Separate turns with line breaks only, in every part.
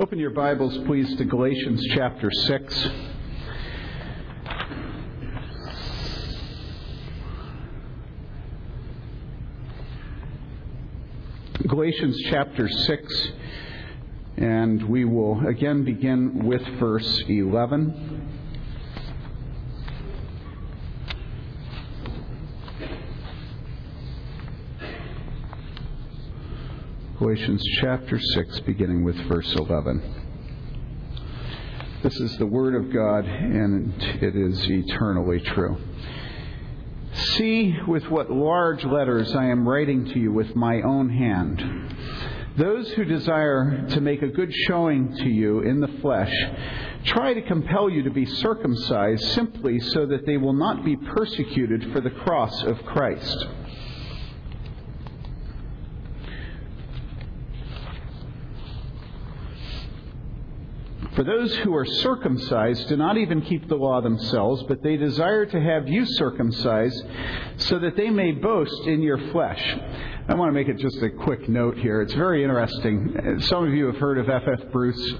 Open your Bibles, please, to Galatians chapter 6. Galatians chapter 6, and we will again begin with verse 11. Galatians chapter 6, beginning with verse 11. This is the Word of God, and it is eternally true. See with what large letters I am writing to you with my own hand. Those who desire to make a good showing to you in the flesh try to compel you to be circumcised simply so that they will not be persecuted for the cross of Christ. For those who are circumcised do not even keep the law themselves, but they desire to have you circumcised so that they may boast in your flesh. I want to make it just a quick note here. It's very interesting. Some of you have heard of F.F. F. Bruce,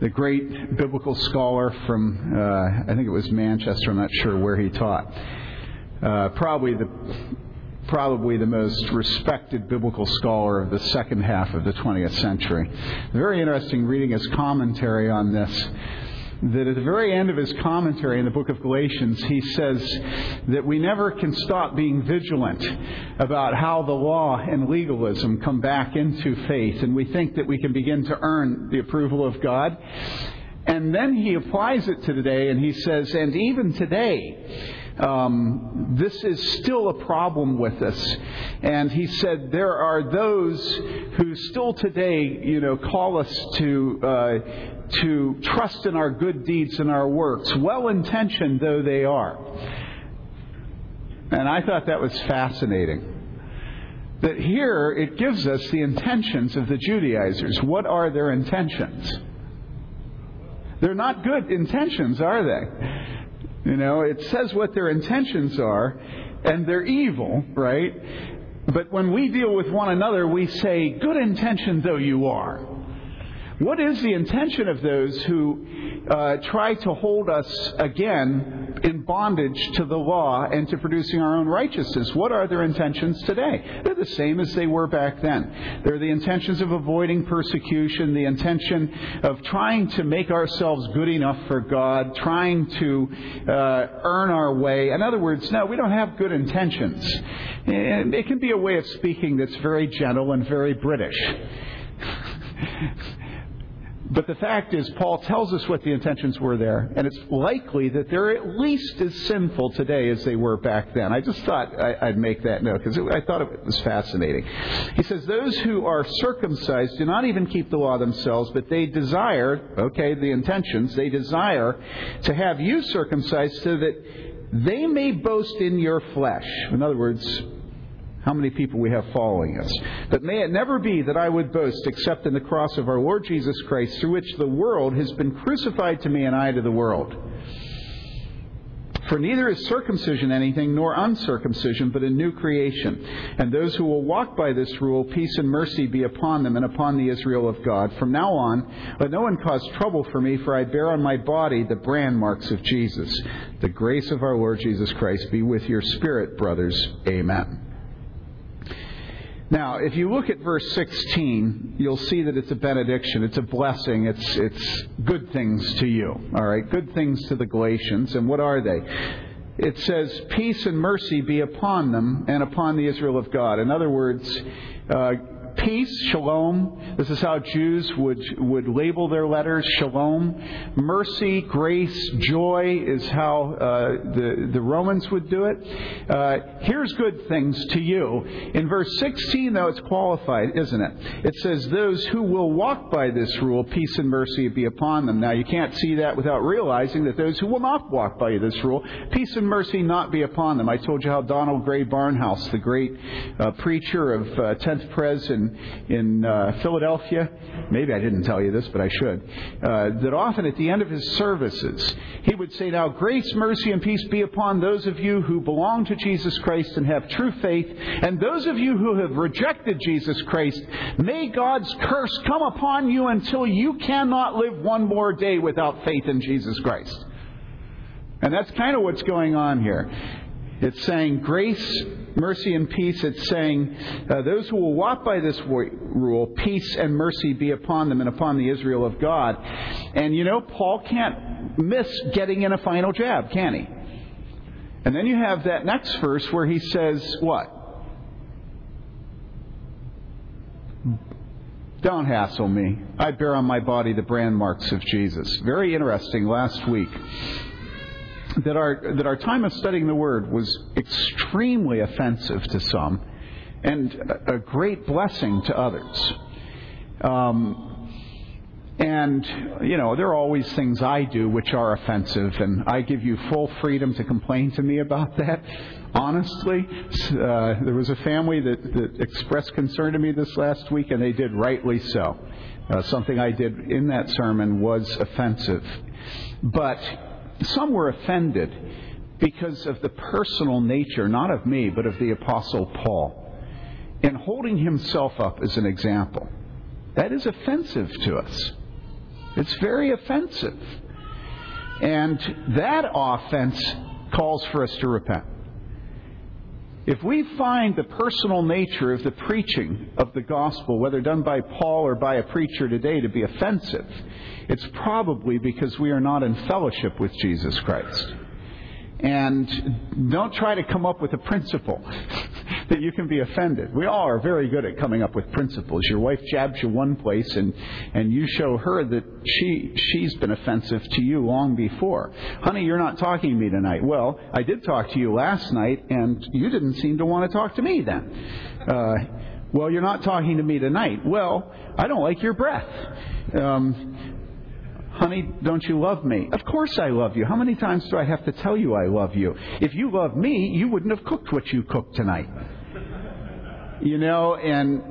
the great biblical scholar from, uh, I think it was Manchester, I'm not sure where he taught. Uh, probably the probably the most respected biblical scholar of the second half of the 20th century. Very interesting reading his commentary on this. That at the very end of his commentary in the book of Galatians, he says that we never can stop being vigilant about how the law and legalism come back into faith, and we think that we can begin to earn the approval of God. And then he applies it to today, and he says, and even today, um, this is still a problem with us. And he said there are those who still today, you know, call us to uh, to trust in our good deeds and our works, well-intentioned though they are. And I thought that was fascinating. That here it gives us the intentions of the Judaizers. What are their intentions? They're not good intentions, are they? You know, it says what their intentions are, and they're evil, right? But when we deal with one another, we say, good intention though you are. What is the intention of those who uh, try to hold us again in bondage to the law and to producing our own righteousness. What are their intentions today? They're the same as they were back then. They're the intentions of avoiding persecution, the intention of trying to make ourselves good enough for God, trying to uh, earn our way. In other words, no, we don't have good intentions. And it can be a way of speaking that's very gentle and very British. But the fact is, Paul tells us what the intentions were there, and it's likely that they're at least as sinful today as they were back then. I just thought I'd make that note because I thought it was fascinating. He says, Those who are circumcised do not even keep the law themselves, but they desire, okay, the intentions, they desire to have you circumcised so that they may boast in your flesh. In other words, how many people we have following us. But may it never be that I would boast except in the cross of our Lord Jesus Christ, through which the world has been crucified to me and I to the world. For neither is circumcision anything nor uncircumcision, but a new creation. And those who will walk by this rule, peace and mercy be upon them and upon the Israel of God. From now on, let no one cause trouble for me, for I bear on my body the brand marks of Jesus. The grace of our Lord Jesus Christ be with your spirit, brothers. Amen. Now, if you look at verse 16, you'll see that it's a benediction. It's a blessing. It's, it's good things to you. All right? Good things to the Galatians. And what are they? It says, Peace and mercy be upon them and upon the Israel of God. In other words, uh, peace, shalom. This is how Jews would, would label their letters, shalom. Mercy, grace, joy is how uh, the, the Romans would do it. Uh, here's good things to you. In verse 16, though, it's qualified, isn't it? It says, Those who will walk by this rule, peace and mercy be upon them. Now, you can't see that without realizing that those who will not walk by this rule, peace and mercy not be upon them. I told you how Donald Grey Barnhouse, the great uh, preacher of 10th uh, Pres in in uh, Philadelphia. Maybe I didn't tell you this, but I should. Uh, that often at the end of his services, he would say, "Now grace, mercy, and peace be upon those of you who belong to Jesus Christ and have true faith, and those of you who have rejected Jesus Christ. May God's curse come upon you until you cannot live one more day without faith in Jesus Christ." And that's kind of what's going on here. It's saying grace, mercy, and peace. It's saying uh, those who will walk by this rule, peace and mercy be upon them and upon the Israel of God. And you know, Paul can't miss getting in a final jab, can he? And then you have that next verse where he says, what? Don't hassle me. I bear on my body the brand marks of Jesus. Very interesting last week that our, that our time of studying the Word was extremely offensive to some and a great blessing to others. Um, and, you know, there are always things I do which are offensive, and I give you full freedom to complain to me about that. Honestly, uh, there was a family that, that expressed concern to me this last week, and they did rightly so. Uh, something I did in that sermon was offensive. But some were offended because of the personal nature, not of me, but of the Apostle Paul, in holding himself up as an example. That is offensive to us. It's very offensive. And that offense calls for us to repent. If we find the personal nature of the preaching of the gospel, whether done by Paul or by a preacher today, to be offensive, it's probably because we are not in fellowship with Jesus Christ. And don't try to come up with a principle that you can be offended. We all are very good at coming up with principles. Your wife jabs you one place and, and you show her that she, she's been offensive to you long before. Honey, you're not talking to me tonight. Well, I did talk to you last night and you didn't seem to want to talk to me then. Uh, well, you're not talking to me tonight. Well, I don't like your breath. Um, Honey, don't you love me? Of course I love you. How many times do I have to tell you I love you? If you love me, you wouldn't have cooked what you cooked tonight. You know, and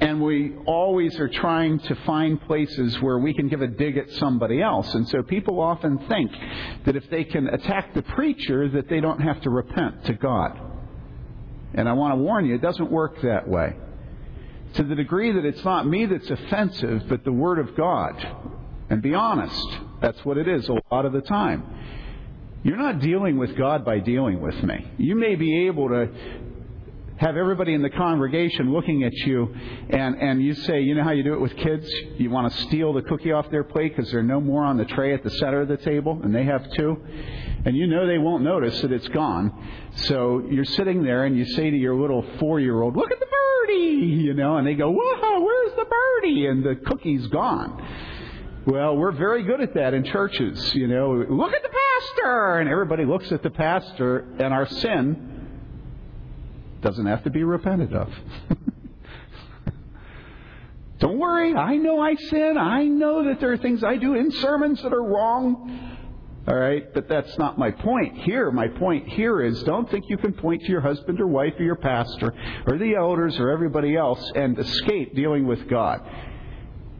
and we always are trying to find places where we can give a dig at somebody else. And so people often think that if they can attack the preacher that they don't have to repent to God. And I want to warn you, it doesn't work that way. To the degree that it's not me that's offensive, but the Word of God and be honest. That's what it is a lot of the time. You're not dealing with God by dealing with me. You may be able to have everybody in the congregation looking at you and, and you say, you know how you do it with kids? You want to steal the cookie off their plate because there are no more on the tray at the center of the table and they have two. And you know they won't notice that it's gone. So you're sitting there and you say to your little four year old, look at the birdie! You know, and they go, whoa, where's the birdie? And the cookie's gone. Well, we're very good at that in churches. You know, look at the pastor, and everybody looks at the pastor, and our sin doesn't have to be repented of. Don't worry, I know I sin. I know that there are things I do in sermons that are wrong. All right, but that's not my point here. My point here is don't think you can point to your husband or wife or your pastor or the elders or everybody else and escape dealing with God.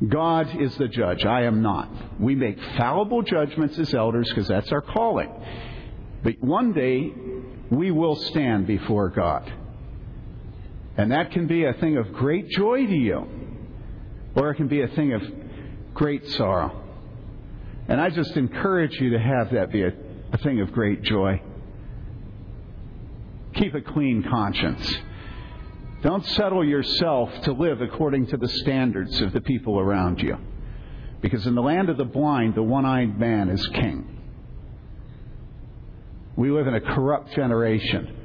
God is the judge. I am not. We make fallible judgments as elders because that's our calling. But one day, we will stand before God. And that can be a thing of great joy to you, or it can be a thing of great sorrow. And I just encourage you to have that be a, a thing of great joy. Keep a clean conscience. Don't settle yourself to live according to the standards of the people around you. Because in the land of the blind, the one eyed man is king. We live in a corrupt generation.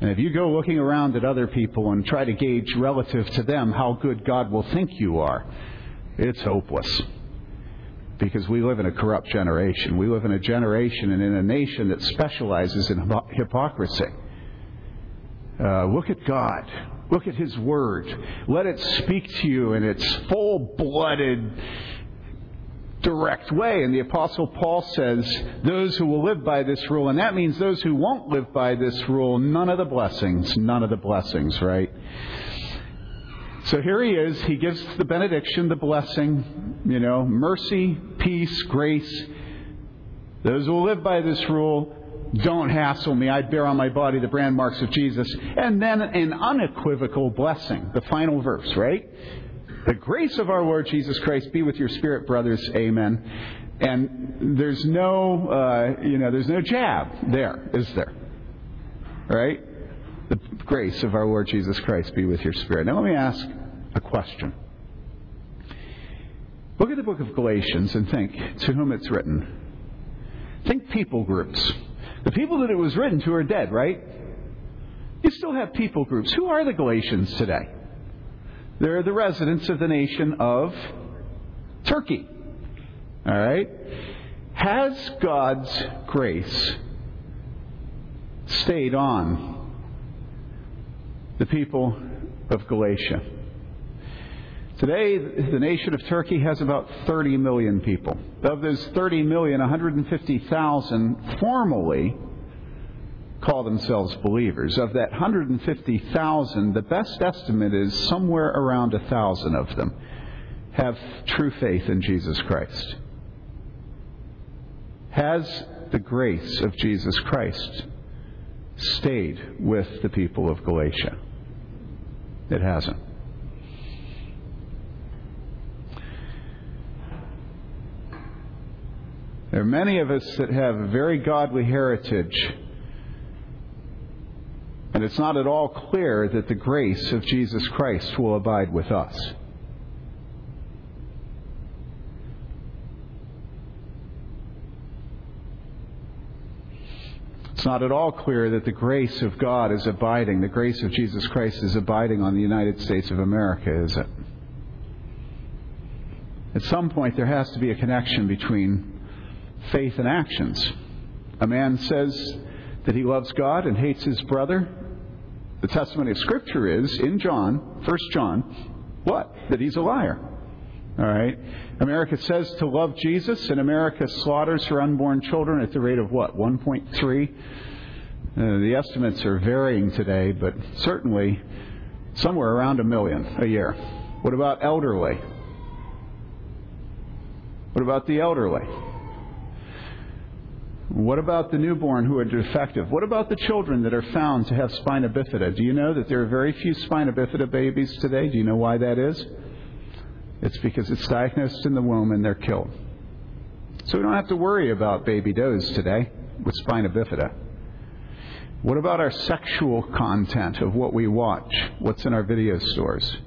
And if you go looking around at other people and try to gauge relative to them how good God will think you are, it's hopeless. Because we live in a corrupt generation. We live in a generation and in a nation that specializes in hypocrisy. Uh, look at God. Look at His Word. Let it speak to you in its full blooded, direct way. And the Apostle Paul says, those who will live by this rule, and that means those who won't live by this rule, none of the blessings, none of the blessings, right? So here he is. He gives the benediction, the blessing, you know, mercy, peace, grace. Those who will live by this rule don't hassle me. I bear on my body the brand marks of Jesus. And then an unequivocal blessing, the final verse, right? The grace of our Lord Jesus Christ be with your spirit, brothers. Amen. And there's no, uh, you know, there's no jab there, is there? Right? The grace of our Lord Jesus Christ be with your spirit. Now let me ask a question. Look at the book of Galatians and think to whom it's written. Think people groups. The people that it was written to are dead, right? You still have people groups. Who are the Galatians today? They're the residents of the nation of Turkey. All right? Has God's grace stayed on the people of Galatia? Today, the nation of Turkey has about 30 million people. Of those 30 million, 150,000 formally call themselves believers. Of that 150,000, the best estimate is somewhere around 1,000 of them have true faith in Jesus Christ. Has the grace of Jesus Christ stayed with the people of Galatia? It hasn't. There are many of us that have a very godly heritage, and it's not at all clear that the grace of Jesus Christ will abide with us. It's not at all clear that the grace of God is abiding, the grace of Jesus Christ is abiding on the United States of America, is it? At some point, there has to be a connection between faith and actions. A man says that he loves God and hates his brother. The testimony of Scripture is, in John, 1 John, what? That he's a liar. All right? America says to love Jesus, and America slaughters her unborn children at the rate of what? 1.3? Uh, the estimates are varying today, but certainly somewhere around a million a year. What about elderly? What about the elderly? What about the newborn who are defective? What about the children that are found to have spina bifida? Do you know that there are very few spina bifida babies today? Do you know why that is? It's because it's diagnosed in the womb and they're killed. So we don't have to worry about baby does today with spina bifida. What about our sexual content of what we watch? What's in our video stores?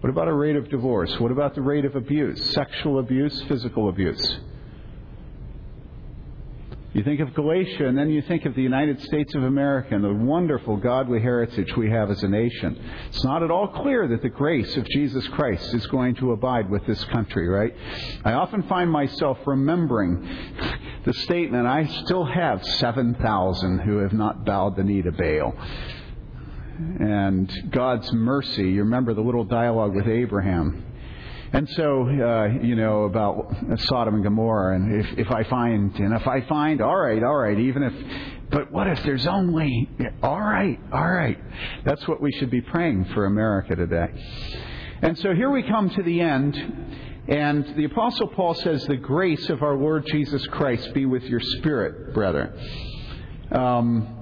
What about a rate of divorce? What about the rate of abuse? Sexual abuse, physical abuse? You think of Galatia, and then you think of the United States of America and the wonderful godly heritage we have as a nation. It's not at all clear that the grace of Jesus Christ is going to abide with this country, right? I often find myself remembering the statement I still have 7,000 who have not bowed the knee to Baal. And God's mercy, you remember the little dialogue with Abraham and so, uh, you know, about Sodom and Gomorrah, and if, if I find, and if I find, all right, all right, even if, but what if there's only, all right, all right. That's what we should be praying for America today. And so here we come to the end, and the Apostle Paul says, The grace of our Lord Jesus Christ be with your spirit, brethren. Um,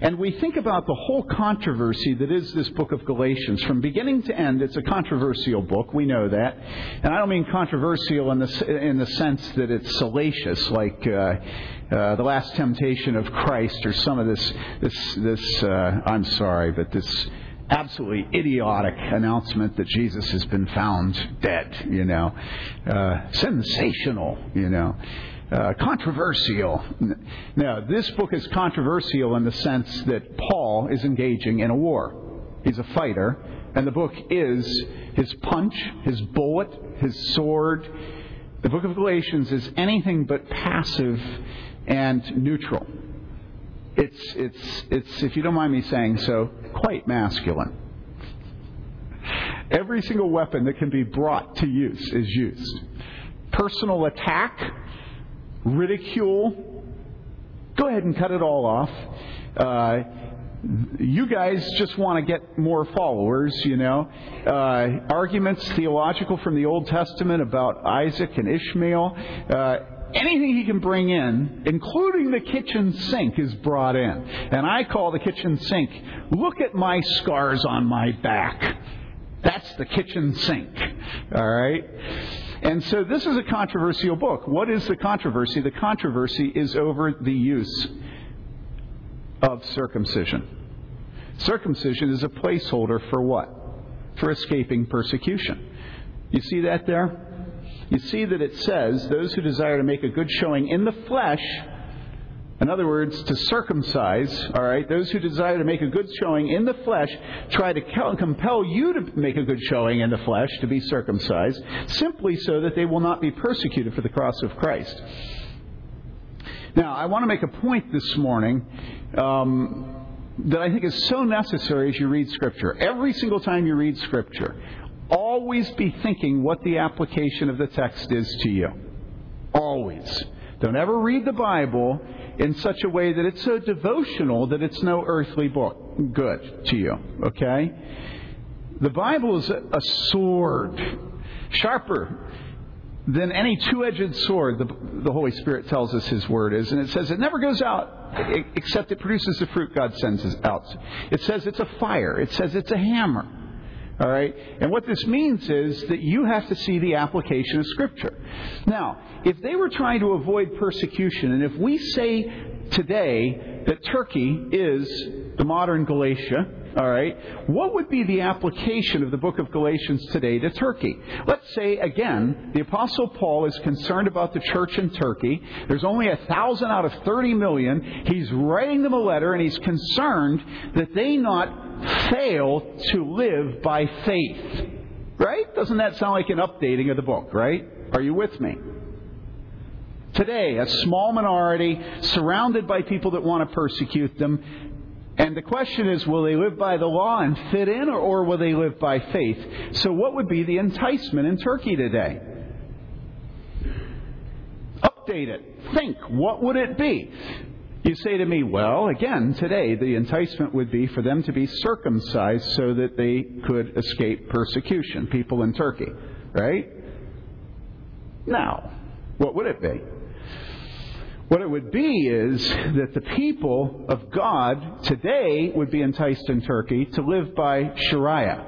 and we think about the whole controversy that is this book of Galatians. From beginning to end, it's a controversial book. We know that. And I don't mean controversial in the, in the sense that it's salacious, like uh, uh, the last temptation of Christ or some of this, this, this uh, I'm sorry, but this absolutely idiotic announcement that Jesus has been found dead, you know. Uh, sensational, you know uh, controversial. Now, this book is controversial in the sense that Paul is engaging in a war. He's a fighter, and the book is his punch, his bullet, his sword. The book of Galatians is anything but passive and neutral. It's, it's, it's, if you don't mind me saying so, quite masculine. Every single weapon that can be brought to use is used. Personal attack ridicule. Go ahead and cut it all off. Uh, you guys just want to get more followers, you know. Uh, arguments theological from the Old Testament about Isaac and Ishmael. Uh, anything he can bring in, including the kitchen sink, is brought in. And I call the kitchen sink, look at my scars on my back. That's the kitchen sink. All right? And so this is a controversial book. What is the controversy? The controversy is over the use of circumcision. Circumcision is a placeholder for what? For escaping persecution. You see that there? You see that it says, those who desire to make a good showing in the flesh, in other words, to circumcise, all right, those who desire to make a good showing in the flesh try to compel you to make a good showing in the flesh, to be circumcised, simply so that they will not be persecuted for the cross of Christ. Now, I want to make a point this morning um, that I think is so necessary as you read Scripture. Every single time you read Scripture, always be thinking what the application of the text is to you. Always. Don't ever read the Bible in such a way that it's so devotional that it's no earthly book good to you. Okay? The Bible is a sword, sharper than any two edged sword, the, the Holy Spirit tells us His Word is. And it says it never goes out except it produces the fruit God sends us out. It says it's a fire, it says it's a hammer. All right? And what this means is that you have to see the application of Scripture. Now, if they were trying to avoid persecution, and if we say today that Turkey is the modern Galatia, all right, what would be the application of the book of Galatians today to Turkey? Let's say, again, the Apostle Paul is concerned about the church in Turkey. There's only a thousand out of 30 million. He's writing them a letter, and he's concerned that they not fail to live by faith. Right? Doesn't that sound like an updating of the book, right? Are you with me? Today, a small minority surrounded by people that want to persecute them. And the question is, will they live by the law and fit in, or, or will they live by faith? So, what would be the enticement in Turkey today? Update it. Think. What would it be? You say to me, well, again, today the enticement would be for them to be circumcised so that they could escape persecution, people in Turkey, right? Now, what would it be? What it would be is that the people of God today would be enticed in Turkey to live by Sharia,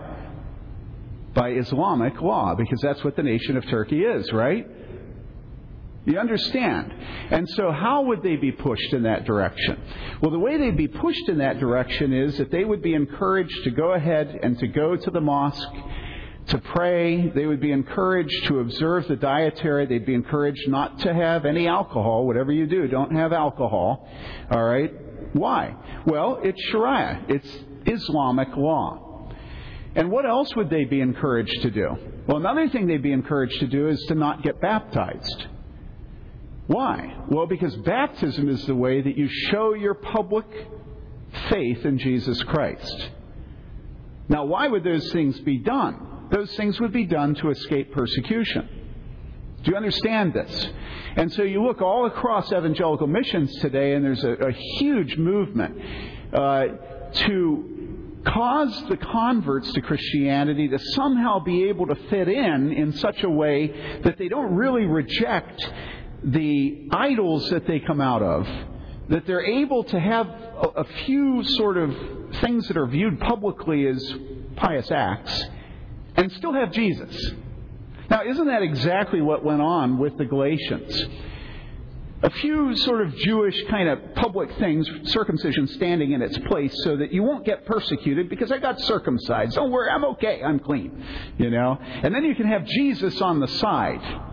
by Islamic law, because that's what the nation of Turkey is, right? You understand? And so, how would they be pushed in that direction? Well, the way they'd be pushed in that direction is that they would be encouraged to go ahead and to go to the mosque to pray. They would be encouraged to observe the dietary. They'd be encouraged not to have any alcohol. Whatever you do, don't have alcohol. All right? Why? Well, it's Sharia, it's Islamic law. And what else would they be encouraged to do? Well, another thing they'd be encouraged to do is to not get baptized. Why? Well, because baptism is the way that you show your public faith in Jesus Christ. Now, why would those things be done? Those things would be done to escape persecution. Do you understand this? And so you look all across evangelical missions today, and there's a, a huge movement uh, to cause the converts to Christianity to somehow be able to fit in in such a way that they don't really reject the idols that they come out of, that they're able to have a, few sort of things that are viewed publicly as pious acts and still have Jesus. Now, isn't that exactly what went on with the Galatians? A few sort of Jewish kind of public things, circumcision standing in its place so that you won't get persecuted because I got circumcised. Don't worry, I'm okay, I'm clean. You know? And then you can have Jesus on the side.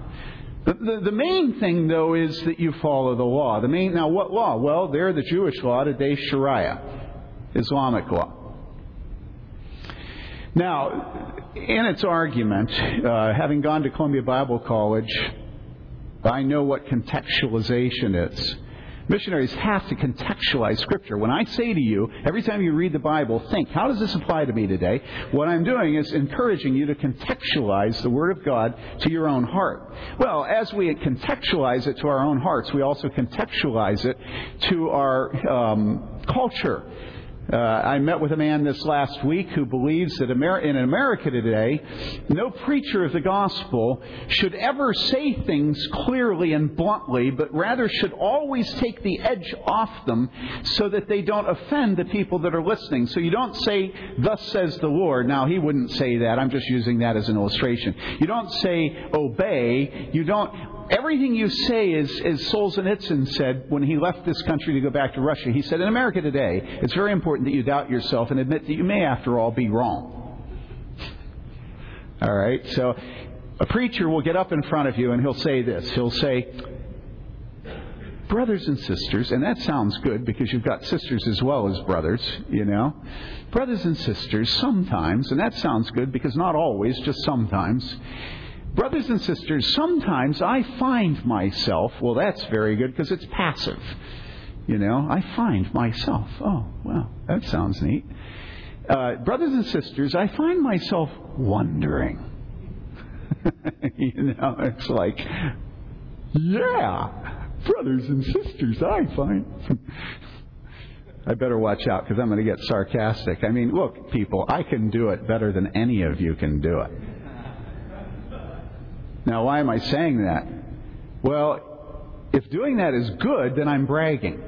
The, the, main thing, though, is that you follow the law. The main now, what law? Well, they're the Jewish law today, Sharia, Islamic law. Now, in its argument, uh, having gone to Columbia Bible College, I know what contextualization is. Missionaries have to contextualize Scripture. When I say to you, every time you read the Bible, think, how does this apply to me today? What I'm doing is encouraging you to contextualize the Word of God to your own heart. Well, as we contextualize it to our own hearts, we also contextualize it to our um, culture. Uh, I met with a man this last week who believes that Amer- in America today, no preacher of the gospel should ever say things clearly and bluntly, but rather should always take the edge off them so that they don't offend the people that are listening. So you don't say, Thus says the Lord. Now, he wouldn't say that. I'm just using that as an illustration. You don't say, Obey. You don't everything you say is, as Solzhenitsyn said when he left this country to go back to Russia. He said, In America today, it's very important that you doubt yourself and admit that you may, after all, be wrong. All right? So a preacher will get up in front of you and he'll say this. He'll say, Brothers and sisters, and that sounds good because you've got sisters as well as brothers, you know. Brothers and sisters, sometimes, and that sounds good because not always, just sometimes Brothers and sisters, sometimes I find myself, well, that's very good because it's passive. You know, I find myself, oh, well, that sounds neat. Uh, brothers and sisters, I find myself wondering. you know, it's like, yeah, brothers and sisters, I find. I better watch out because I'm going to get sarcastic. I mean, look, people, I can do it better than any of you can do it. Now, why am I saying that? Well, if doing that is good, then I'm bragging.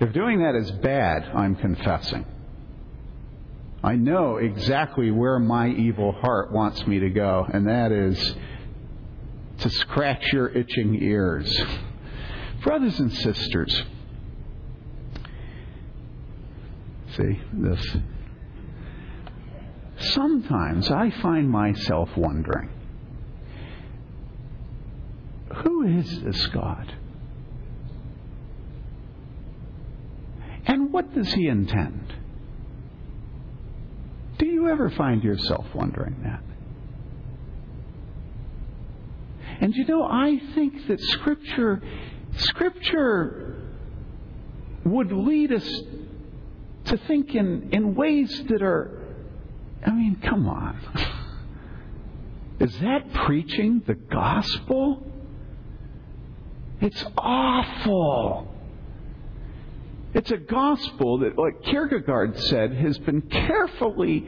If doing that is bad, I'm confessing. I know exactly where my evil heart wants me to go, and that is to scratch your itching ears. Brothers and sisters, see this. Sometimes I find myself wondering who is this God? And what does he intend? Do you ever find yourself wondering that? And you know, I think that Scripture, Scripture would lead us to think in, in ways that are, I mean, come on. Is that preaching the gospel? It's awful. It's a gospel that, like Kierkegaard said, has been carefully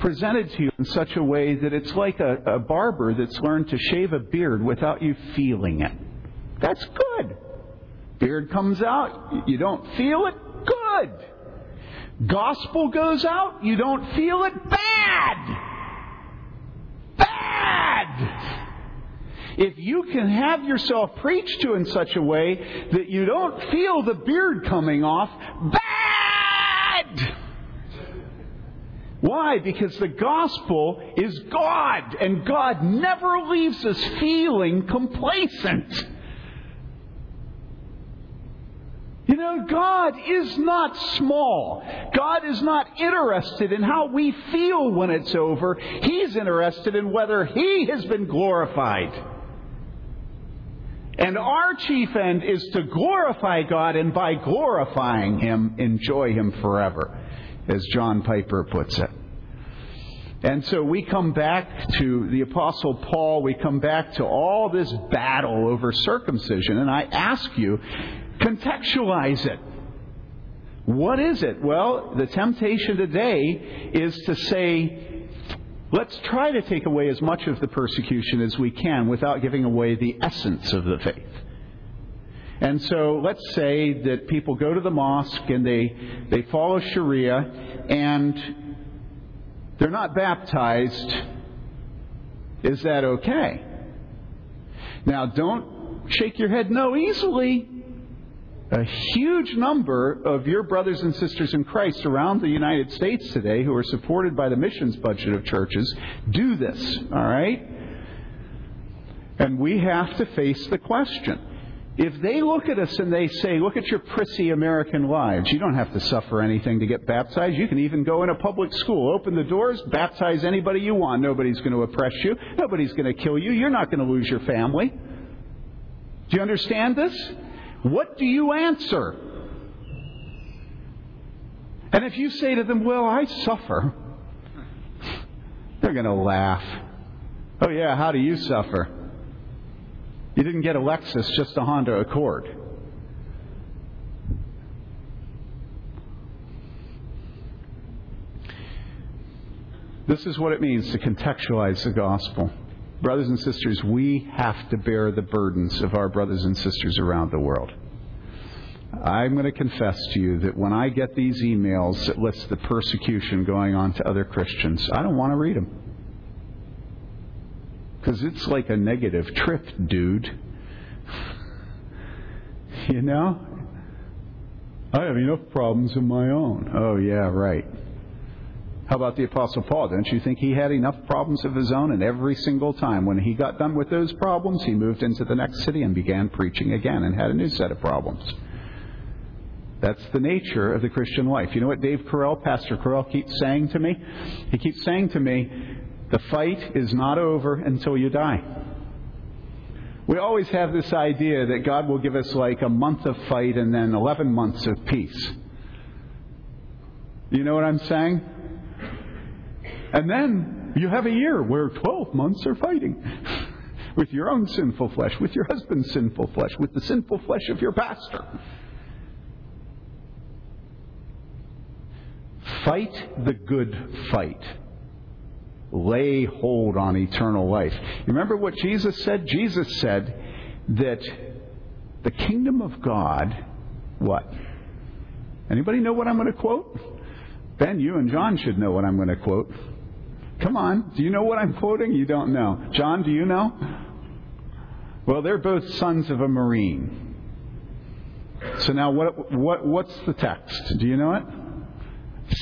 presented to you in such a way that it's like a, a barber that's learned to shave a beard without you feeling it. That's good. Beard comes out, you don't feel it, good. Gospel goes out, you don't feel it, bad. Bad if you can have yourself preached to in such a way that you don't feel the beard coming off, bad! Why? Because the gospel is God, and God never leaves us feeling complacent. You know, God is not small. God is not interested in how we feel when it's over. He's interested in whether He has been glorified. And our chief end is to glorify God and by glorifying Him, enjoy Him forever, as John Piper puts it. And so we come back to the Apostle Paul, we come back to all this battle over circumcision, and I ask you, contextualize it. What is it? Well, the temptation today is to say, Let's try to take away as much of the persecution as we can without giving away the essence of the faith. And so let's say that people go to the mosque and they, they follow Sharia and they're not baptized. Is that okay? Now, don't shake your head no easily a huge number of your brothers and sisters in Christ around the United States today who are supported by the missions budget of churches do this, all right? And we have to face the question. If they look at us and they say, Look at your prissy American lives, you don't have to suffer anything to get baptized. You can even go in a public school, open the doors, baptize anybody you want. Nobody's going to oppress you, nobody's going to kill you, you're not going to lose your family. Do you understand this? What do you answer? And if you say to them, Well, I suffer, they're going to laugh. Oh, yeah, how do you suffer? You didn't get a Lexus, just a Honda Accord. This is what it means to contextualize the gospel. Brothers and sisters, we have to bear the burdens of our brothers and sisters around the world. I'm going to confess to you that when I get these emails that list the persecution going on to other Christians, I don't want to read them. Because it's like a negative trip, dude. You know? I have enough problems of my own. Oh, yeah, right. How about the Apostle Paul? Don't you think he had enough problems of his own? And every single time when he got done with those problems, he moved into the next city and began preaching again and had a new set of problems. That's the nature of the Christian life. You know what Dave Carell, Pastor Carell, keeps saying to me? He keeps saying to me, the fight is not over until you die. We always have this idea that God will give us like a month of fight and then 11 months of peace. You know what I'm saying? And then you have a year where 12 months are fighting with your own sinful flesh, with your husband's sinful flesh, with the sinful flesh of your pastor. Fight the good fight. Lay hold on eternal life. Remember what Jesus said? Jesus said that the kingdom of God, what? Anybody know what I'm going to quote? Ben, you and John should know what I'm going to quote. Come on. Do you know what I'm quoting? You don't know. John, do you know? Well, they're both sons of a Marine. So now, what, what, what's the text? Do you know it?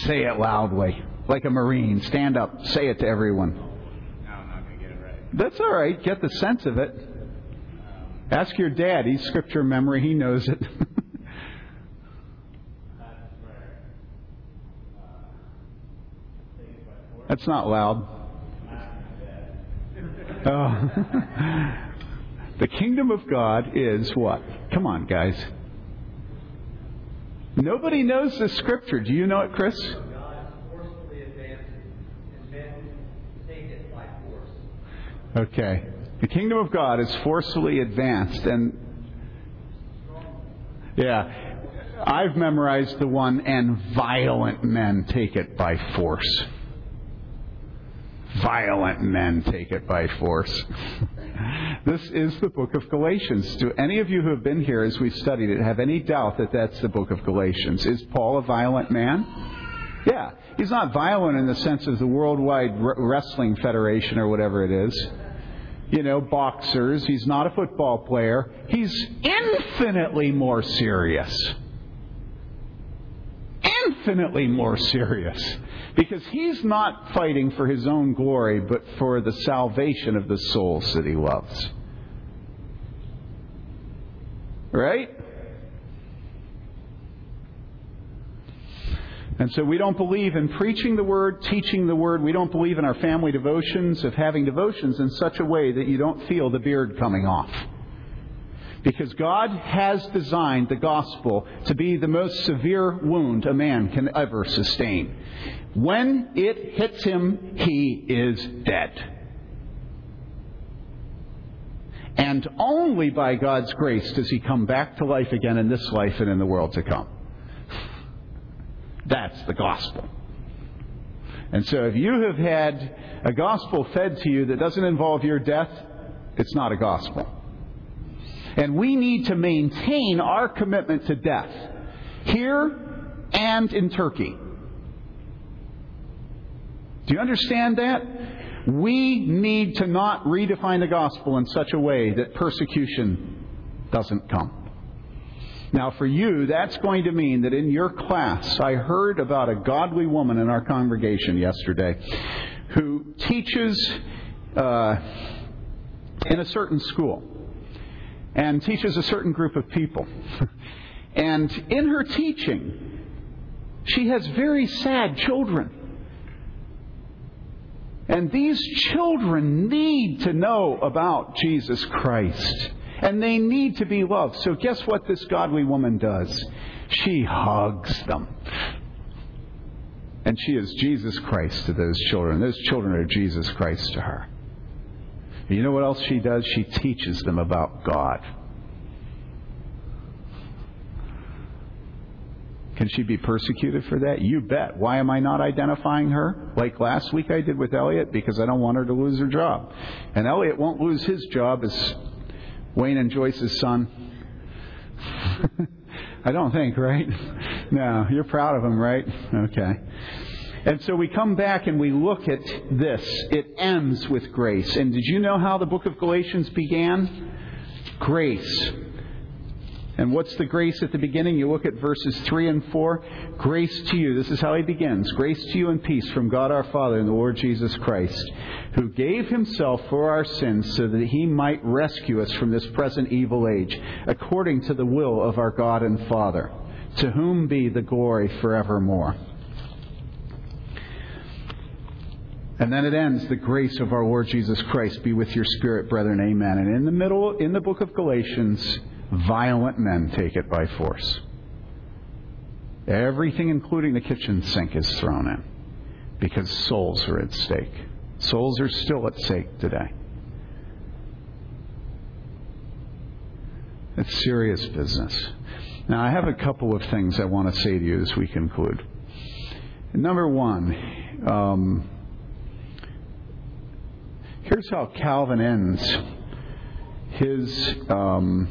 Say it loudly, like a Marine. Stand up. Say it to everyone.
No, I'm not going to get it right.
That's all right. Get the sense of it. Ask your dad. He's scripture memory. He knows it. That's not loud. Oh. the kingdom of God is what? Come on, guys. Nobody knows the scripture. Do you know it, Chris? Okay. The kingdom of God is forcefully advanced, and yeah, I've memorized the one, and violent men take it by force. Violent men take it by force. this is the book of Galatians. Do any of you who have been here as we've studied it have any doubt that that's the book of Galatians? Is Paul a violent man? Yeah. He's not violent in the sense of the Worldwide Wrestling Federation or whatever it is. You know, boxers. He's not a football player. He's infinitely more serious. Infinitely more serious. Because he's not fighting for his own glory, but for the salvation of the souls that he loves. Right? And so we don't believe in preaching the word, teaching the word. We don't believe in our family devotions, of having devotions in such a way that you don't feel the beard coming off. Because God has designed the gospel to be the most severe wound a man can ever sustain. When it hits him, he is dead. And only by God's grace does he come back to life again in this life and in the world to come. That's the gospel. And so if you have had a gospel fed to you that doesn't involve your death, it's not a gospel. And we need to maintain our commitment to death here and in Turkey. Do you understand that? We need to not redefine the gospel in such a way that persecution doesn't come. Now, for you, that's going to mean that in your class, I heard about a godly woman in our congregation yesterday who teaches uh, in a certain school and teaches a certain group of people. and in her teaching, she has very sad children. And these children need to know about Jesus Christ. And they need to be loved. So, guess what this godly woman does? She hugs them. And she is Jesus Christ to those children. Those children are Jesus Christ to her. You know what else she does? She teaches them about God. Can Can she be persecuted for that? You bet. Why am I not identifying her like last week I did with Elliot? Because I don't want her to lose her job. And Elliot won't lose his job as Wayne and Joyce's son. I don't think, right? No, you're proud of him, right? Okay. And so we come back and we look at this. It ends with grace. And did you know how the book of Galatians began? Grace. And what's the grace at the beginning? You look at verses 3 and 4. Grace to you. This is how he begins. Grace to you and peace from God our Father and the Lord Jesus Christ, who gave himself for our sins so that he might rescue us from this present evil age, according to the will of our God and Father, to whom be the glory forevermore. And then it ends, the grace of our Lord Jesus Christ be with your spirit, brethren. Amen. And in the middle, in the book of Galatians, violent men take it by force. Everything, including the kitchen sink, is thrown in because souls are at stake. Souls are still at stake today. It's serious business. Now, I have a couple of things I want to say to you as we conclude. Number one, um, here's how Calvin ends his um,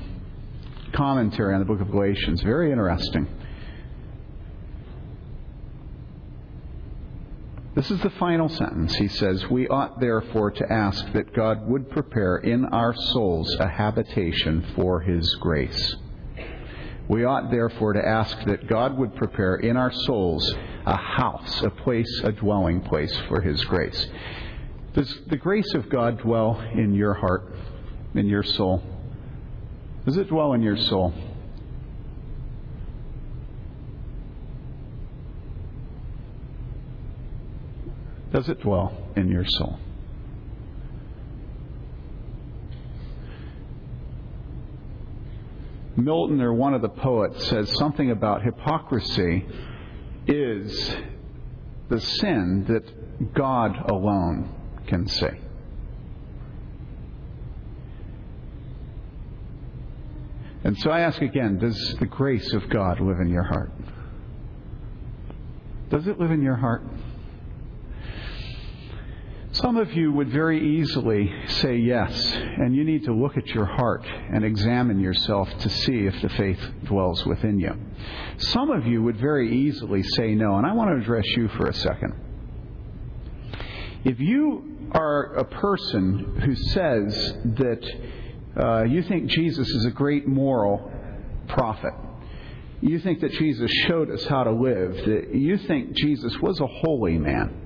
commentary on the book of Galatians. Very interesting. This is the final sentence. He says, We ought therefore to ask that God would prepare in our souls a habitation for His grace. We ought therefore to ask that God would prepare in our souls a house, a place, a dwelling place for His grace. Does the grace of God dwell in your heart, in your soul? Does it dwell in your soul? Does it dwell in your soul? Milton, or one of the poets, says something about hypocrisy is the sin that God alone can see. And so I ask again does the grace of God live in your heart? Does it live in your heart? Some of you would very easily say yes, and you need to look at your heart and examine yourself to see if the faith dwells within you. Some of you would very easily say no, and I want to address you for a second. If you are a person who says that uh, you think Jesus is a great moral prophet. You think that Jesus showed us how to live. That you think Jesus was a holy man.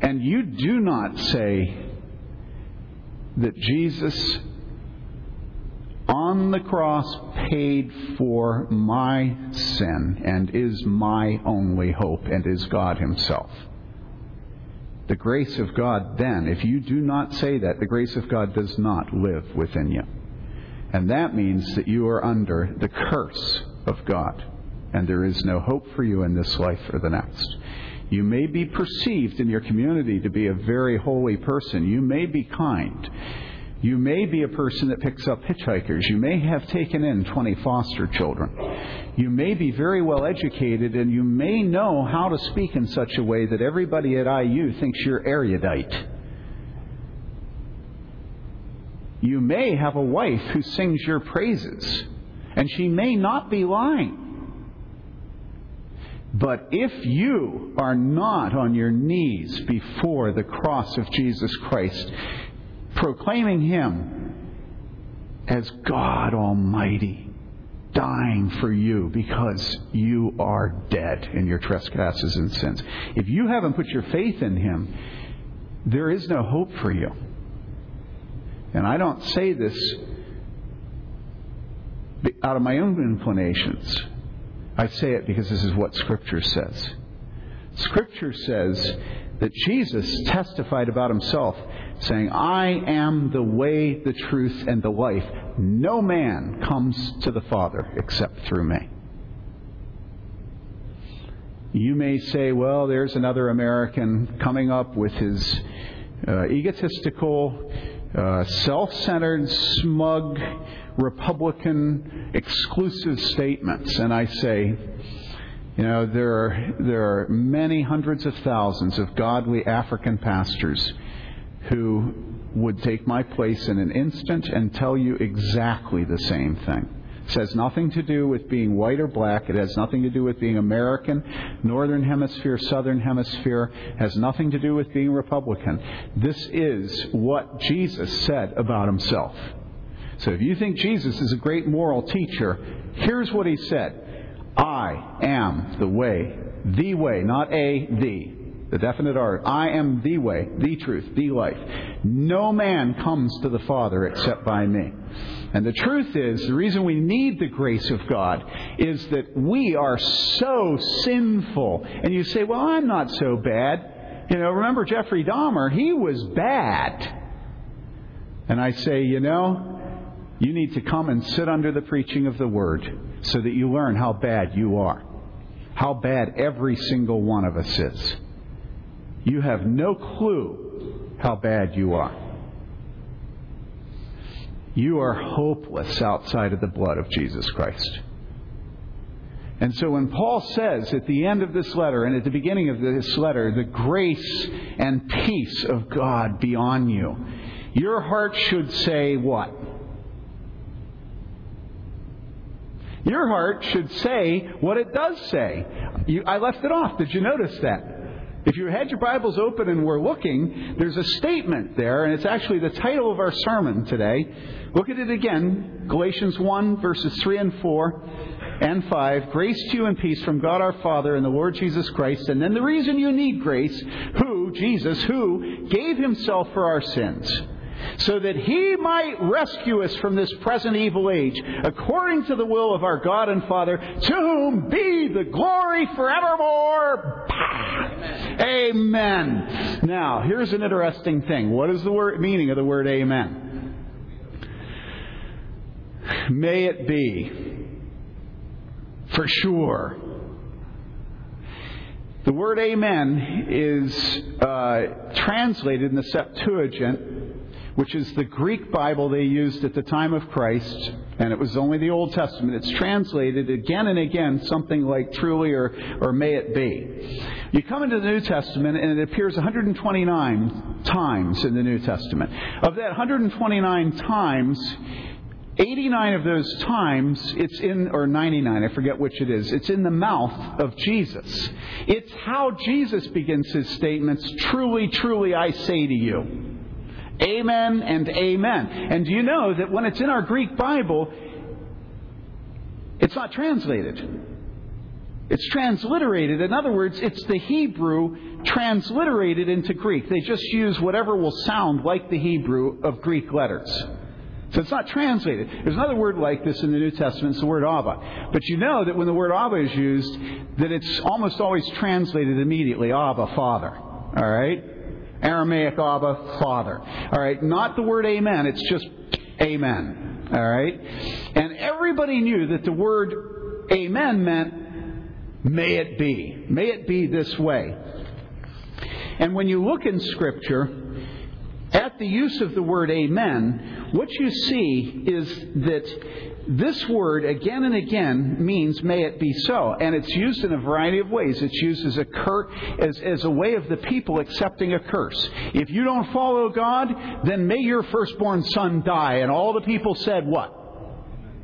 And you do not say that Jesus on the cross paid for my sin and is my only hope and is God Himself. The grace of God, then, if you do not say that, the grace of God does not live within you. And that means that you are under the curse of God, and there is no hope for you in this life or the next. You may be perceived in your community to be a very holy person. You may be kind. You may be a person that picks up hitchhikers. You may have taken in 20 foster children. You may be very well educated and you may know how to speak in such a way that everybody at IU thinks you're erudite. You may have a wife who sings your praises, and she may not be lying. But if you are not on your knees before the cross of Jesus Christ, proclaiming Him as God Almighty, dying for you because you are dead in your trespasses and sins. If you haven't put your faith in Him, there is no hope for you. And I don't say this out of my own inclinations. I say it because this is what Scripture says. Scripture says that Jesus testified about himself saying, I am the way, the truth, and the life. No man comes to the Father except through me. You may say, well, there's another American coming up with his uh, egotistical, uh, self centered, smug, Republican exclusive statements, and I say, you know, there are, there are many hundreds of thousands of godly African pastors who would take my place in an instant and tell you exactly the same thing. This has nothing to do with being white or black. It has nothing to do with being American, Northern Hemisphere, Southern Hemisphere. It has nothing to do with being Republican. This is what Jesus said about himself. So if you think Jesus is a great moral teacher, here's what he said I am the way, the way, not a, the. The definite article. I am the way, the truth, the life. No man comes to the Father except by me. And the truth is, the reason we need the grace of God is that we are so sinful. And you say, well, I'm not so bad. You know, remember Jeffrey Dahmer? He was bad. And I say, you know, you need to come and sit under the preaching of the Word so that you learn how bad you are. How bad every single one of us is. You have no clue how bad you are. You are hopeless outside of the blood of Jesus Christ. And so when Paul says at the end of this letter and at the beginning of this letter, the grace and peace of God be on you, your heart should say what? Your heart should say what it does say. You, I left it off. Did you notice that? If you had your Bibles open and were looking, there's a statement there, and it's actually the title of our sermon today. Look at it again Galatians 1, verses 3 and 4 and 5. Grace to you and peace from God our Father and the Lord Jesus Christ. And then the reason you need grace, who, Jesus, who gave himself for our sins so that he might rescue us from this present evil age, according to the will of our God and Father, to whom be the glory forevermore. Amen. Now, here's an interesting thing. What is the word, meaning of the word amen? May it be. For sure. The word amen is uh, translated in the Septuagint which is the Greek Bible they used at the time of Christ, and it was only the Old Testament. It's translated again and again something like truly or, or may it be. You come into the New Testament, and it appears 129 times in the New Testament. Of that 129 times, 89 of those times, it's in, or 99, I forget which it is, it's in the mouth of Jesus. It's how Jesus begins his statements Truly, truly, I say to you. Amen and amen. And do you know that when it's in our Greek Bible, it's not translated? It's transliterated. In other words, it's the Hebrew transliterated into Greek. They just use whatever will sound like the Hebrew of Greek letters. So it's not translated. There's another word like this in the New Testament, it's the word Abba. But you know that when the word Abba is used, that it's almost always translated immediately, Abba, Father. All right? Aramaic Abba, Father. All right, not the word amen, it's just amen. All right? And everybody knew that the word amen meant may it be. May it be this way. And when you look in Scripture, at the use of the word amen, what you see is that this word, again and again, means may it be so. And it's used in a variety of ways. It's used as a, cur- as, as a way of the people accepting a curse. If you don't follow God, then may your firstborn son die. And all the people said, what?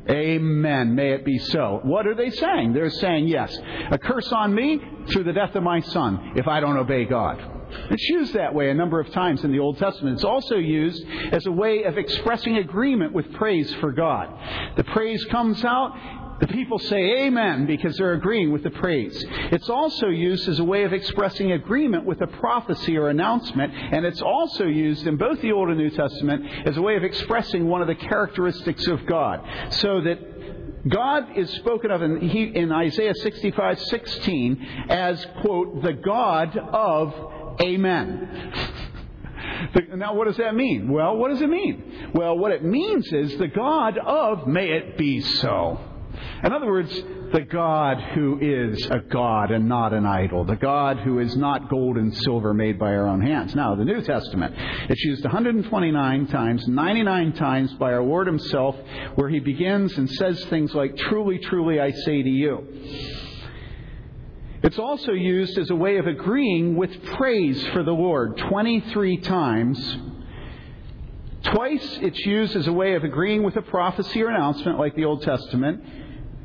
Amen. May it be so. What are they saying? They're saying, yes, a curse on me through the death of my son if I don't obey God. It's used that way a number of times in the Old Testament. It's also used as a way of expressing agreement with praise for God. The praise comes out, the people say amen because they're agreeing with the praise. It's also used as a way of expressing agreement with a prophecy or announcement, and it's also used in both the Old and New Testament as a way of expressing one of the characteristics of God. So that God is spoken of in, in Isaiah 65:16 as, quote, the God of Amen. Now, what does that mean? Well, what does it mean? Well, what it means is the God of may it be so. In other words, the God who is a God and not an idol, the God who is not gold and silver made by our own hands. Now, the New Testament, it's used 129 times, 99 times by our Lord Himself, where He begins and says things like, Truly, truly, I say to you. It's also used as a way of agreeing with praise for the Lord 23 times. Twice it's used as a way of agreeing with a prophecy or announcement like the Old Testament.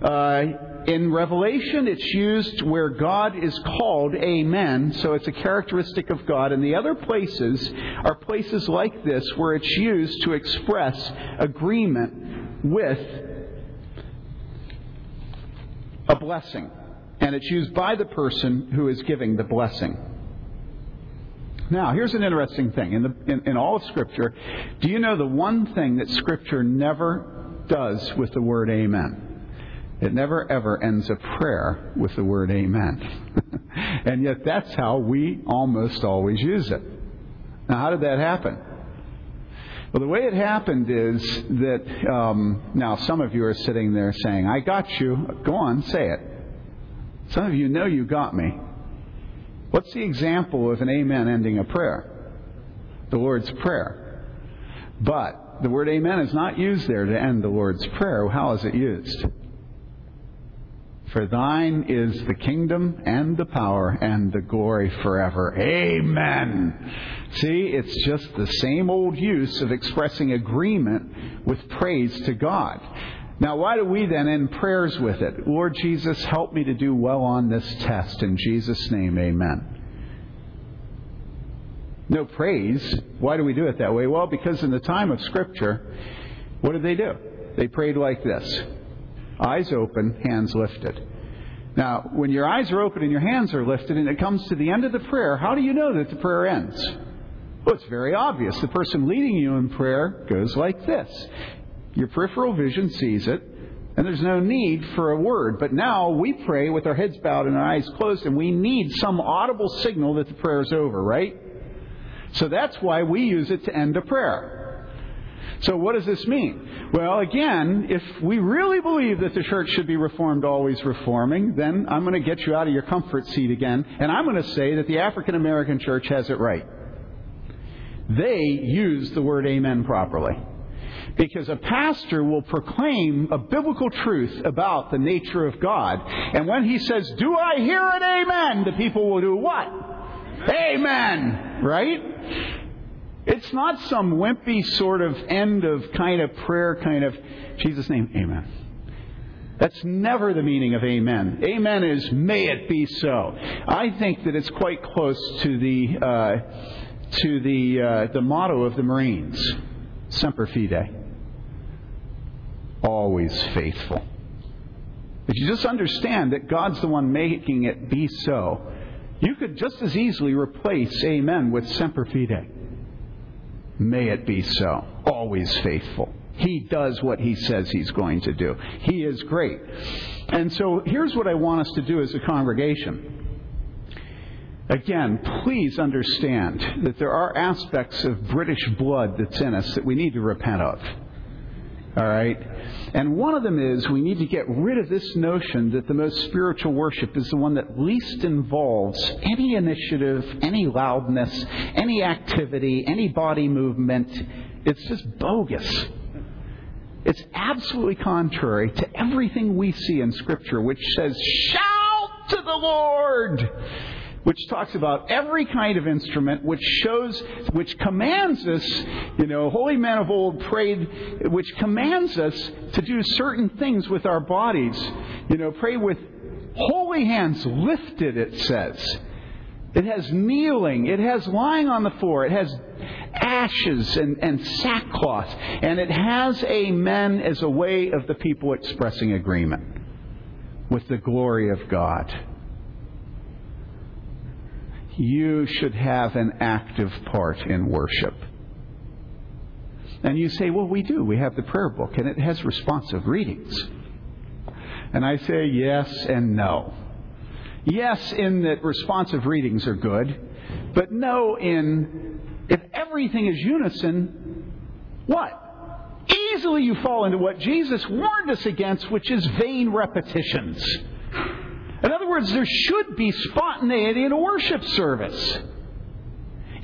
Uh, in Revelation, it's used where God is called Amen, so it's a characteristic of God. And the other places are places like this where it's used to express agreement with a blessing. And it's used by the person who is giving the blessing. Now, here's an interesting thing. In, the, in, in all of Scripture, do you know the one thing that Scripture never does with the word Amen? It never ever ends a prayer with the word amen. and yet that's how we almost always use it. Now, how did that happen? Well, the way it happened is that, um, now some of you are sitting there saying, I got you. Go on, say it. Some of you know you got me. What's the example of an amen ending a prayer? The Lord's Prayer. But the word amen is not used there to end the Lord's Prayer. How is it used? For thine is the kingdom and the power and the glory forever. Amen. See, it's just the same old use of expressing agreement with praise to God. Now, why do we then end prayers with it? Lord Jesus, help me to do well on this test. In Jesus' name, amen. No praise. Why do we do it that way? Well, because in the time of Scripture, what did they do? They prayed like this Eyes open, hands lifted. Now, when your eyes are open and your hands are lifted and it comes to the end of the prayer, how do you know that the prayer ends? Well, it's very obvious. The person leading you in prayer goes like this. Your peripheral vision sees it, and there's no need for a word. But now we pray with our heads bowed and our eyes closed, and we need some audible signal that the prayer is over, right? So that's why we use it to end a prayer. So, what does this mean? Well, again, if we really believe that the church should be reformed, always reforming, then I'm going to get you out of your comfort seat again, and I'm going to say that the African American church has it right. They use the word amen properly. Because a pastor will proclaim a biblical truth about the nature of God. And when he says, Do I hear an amen? The people will do what? Amen. Right? It's not some wimpy sort of end of kind of prayer, kind of Jesus' name, amen. That's never the meaning of amen. Amen is may it be so. I think that it's quite close to the uh, to the uh, the motto of the Marines, semper fide, always faithful. If you just understand that God's the one making it be so, you could just as easily replace amen with semper fide. May it be so. Always faithful. He does what he says he's going to do. He is great. And so here's what I want us to do as a congregation. Again, please understand that there are aspects of British blood that's in us that we need to repent of. All right? And one of them is we need to get rid of this notion that the most spiritual worship is the one that least involves any initiative, any loudness, any activity, any body movement. It's just bogus. It's absolutely contrary to everything we see in Scripture, which says, Shout to the Lord! Which talks about every kind of instrument, which shows, which commands us, you know, holy men of old prayed, which commands us to do certain things with our bodies. You know, pray with holy hands lifted, it says. It has kneeling. It has lying on the floor. It has ashes and, and sackcloth. And it has amen as a way of the people expressing agreement with the glory of God you should have an active part in worship. And you say, well, we do. We have the prayer book, and it has responsive readings. And I say yes and no. Yes, in that responsive readings are good, but no, in if everything is unison, what? easily you fall into what Jesus warned us against, which is vain repetitions. In other words, there should be spontaneity in a worship service.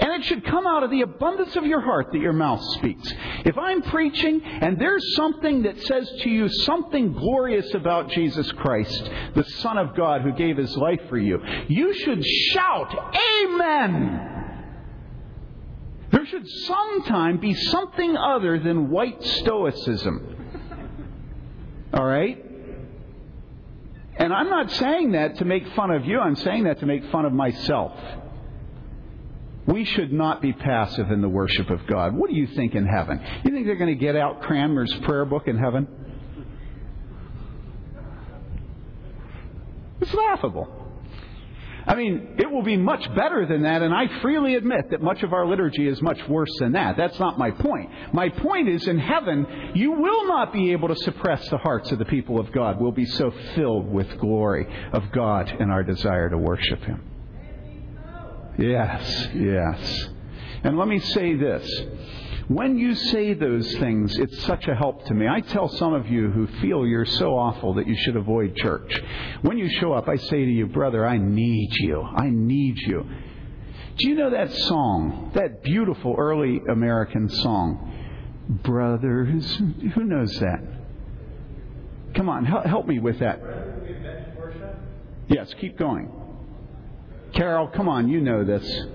And it should come out of the abundance of your heart that your mouth speaks. If I'm preaching and there's something that says to you something glorious about Jesus Christ, the Son of God who gave his life for you, you should shout, Amen! There should sometime be something other than white stoicism. All right? And I'm not saying that to make fun of you, I'm saying that to make fun of myself. We should not be passive in the worship of God. What do you think in heaven? You think they're going to get out Cranmer's prayer book in heaven? It's laughable. I mean, it will be much better than that, and I freely admit that much of our liturgy is much worse than that. That's not my point. My point is in heaven, you will not be able to suppress the hearts of the people of God. We'll be so filled with glory of God and our desire to worship Him. Yes, yes. And let me say this. When you say those things, it's such a help to me. I tell some of you who feel you're so awful that you should avoid church. When you show up, I say to you, brother, I need you. I need you. Do you know that song? That beautiful early American song? Brothers. Who knows that? Come on, help me with that. Yes, keep going. Carol, come on, you know this.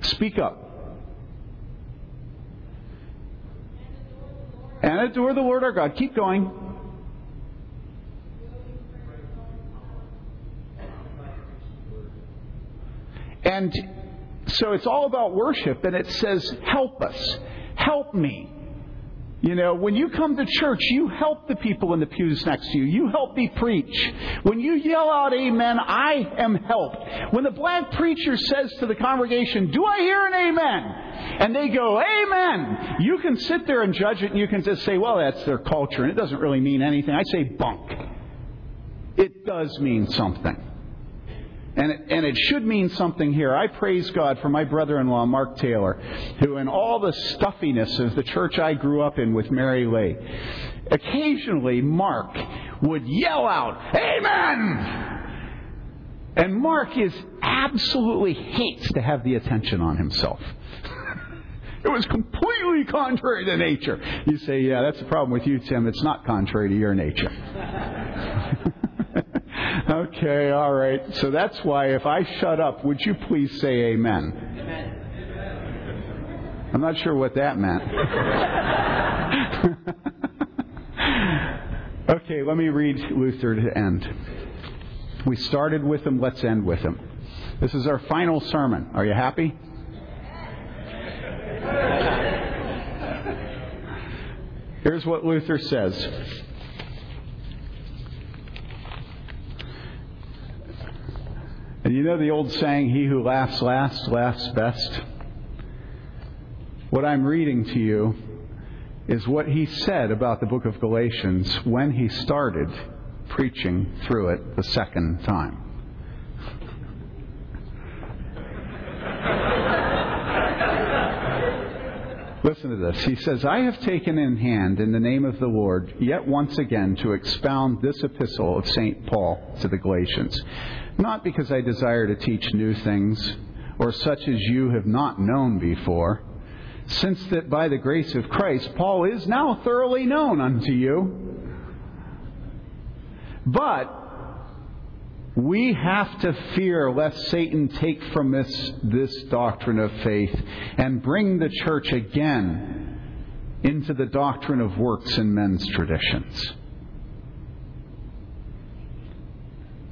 Speak up. And adore the Lord our God. Keep going. And so it's all about worship, and it says, Help us. Help me. You know, when you come to church, you help the people in the pews next to you. You help me preach. When you yell out amen, I am helped. When the black preacher says to the congregation, Do I hear an amen? And they go, Amen. You can sit there and judge it and you can just say, Well, that's their culture and it doesn't really mean anything. I say bunk. It does mean something. And it, should mean something here. I praise God for my brother in law, Mark Taylor, who, in all the stuffiness of the church I grew up in with Mary Lake, occasionally Mark would yell out, Amen! And Mark is absolutely hates to have the attention on himself. it was completely contrary to nature. You say, Yeah, that's the problem with you, Tim. It's not contrary to your nature. Okay, all right. So that's why if I shut up, would you please say amen? Amen. I'm not sure what that meant. okay, let me read Luther to end. We started with him, let's end with him. This is our final sermon. Are you happy? Here's what Luther says. And you know the old saying, he who laughs last laughs best? What I'm reading to you is what he said about the book of Galatians when he started preaching through it the second time. Listen to this. He says, I have taken in hand in the name of the Lord yet once again to expound this epistle of St. Paul to the Galatians not because I desire to teach new things, or such as you have not known before, since that by the grace of Christ Paul is now thoroughly known unto you. But we have to fear lest Satan take from us this doctrine of faith and bring the church again into the doctrine of works and men's traditions.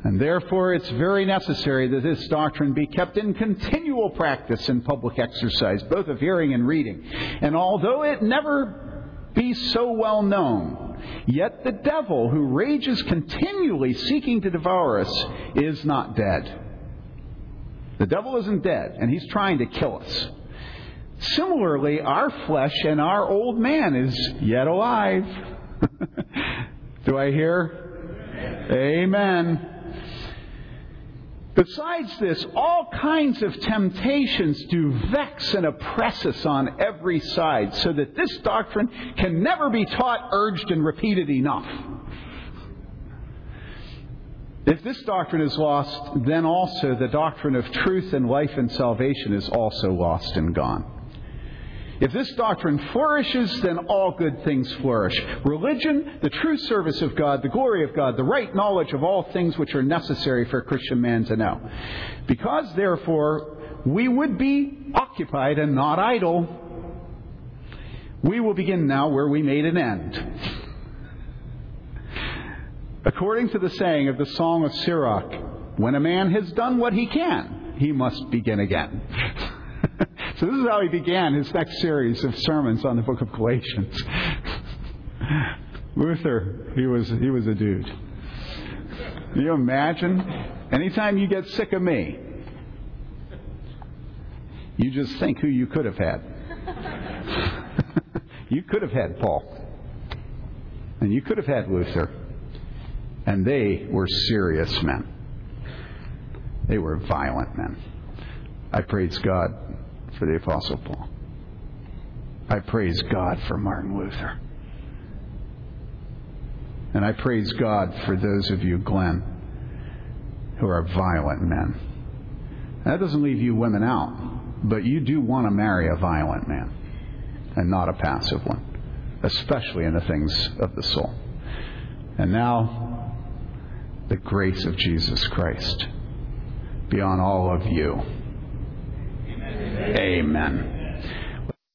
And therefore, it's very necessary that this doctrine be kept in continual practice in public exercise, both of hearing and reading. And although it never be so well known, yet the devil, who rages continually seeking to devour us, is not dead. The devil isn't dead, and he's trying to kill us. Similarly, our flesh and our old man is yet alive. Do I hear? Amen. Besides this, all kinds of temptations do vex and oppress us on every side, so that this doctrine can never be taught, urged, and repeated enough. If this doctrine is lost, then also the doctrine of truth and life and salvation is also lost and gone. If this doctrine flourishes, then all good things flourish. Religion, the true service of God, the glory of God, the right knowledge of all things which are necessary for a Christian man to know. Because, therefore, we would be occupied and not idle, we will begin now where we made an end. According to the saying of the Song of Sirach, when a man has done what he can, he must begin again. So this is how he began his next series of sermons on the book of Galatians. Luther, he was he was a dude. Can you imagine? Anytime you get sick of me, you just think who you could have had. you could have had Paul. And you could have had Luther. And they were serious men. They were violent men. I praise God for the Apostle Paul. I praise God for Martin Luther. And I praise God for those of you, Glenn, who are violent men. That doesn't leave you women out, but you do want to marry a violent man and not a passive one, especially in the things of the soul. And now, the grace of Jesus Christ be on all of you. Amen.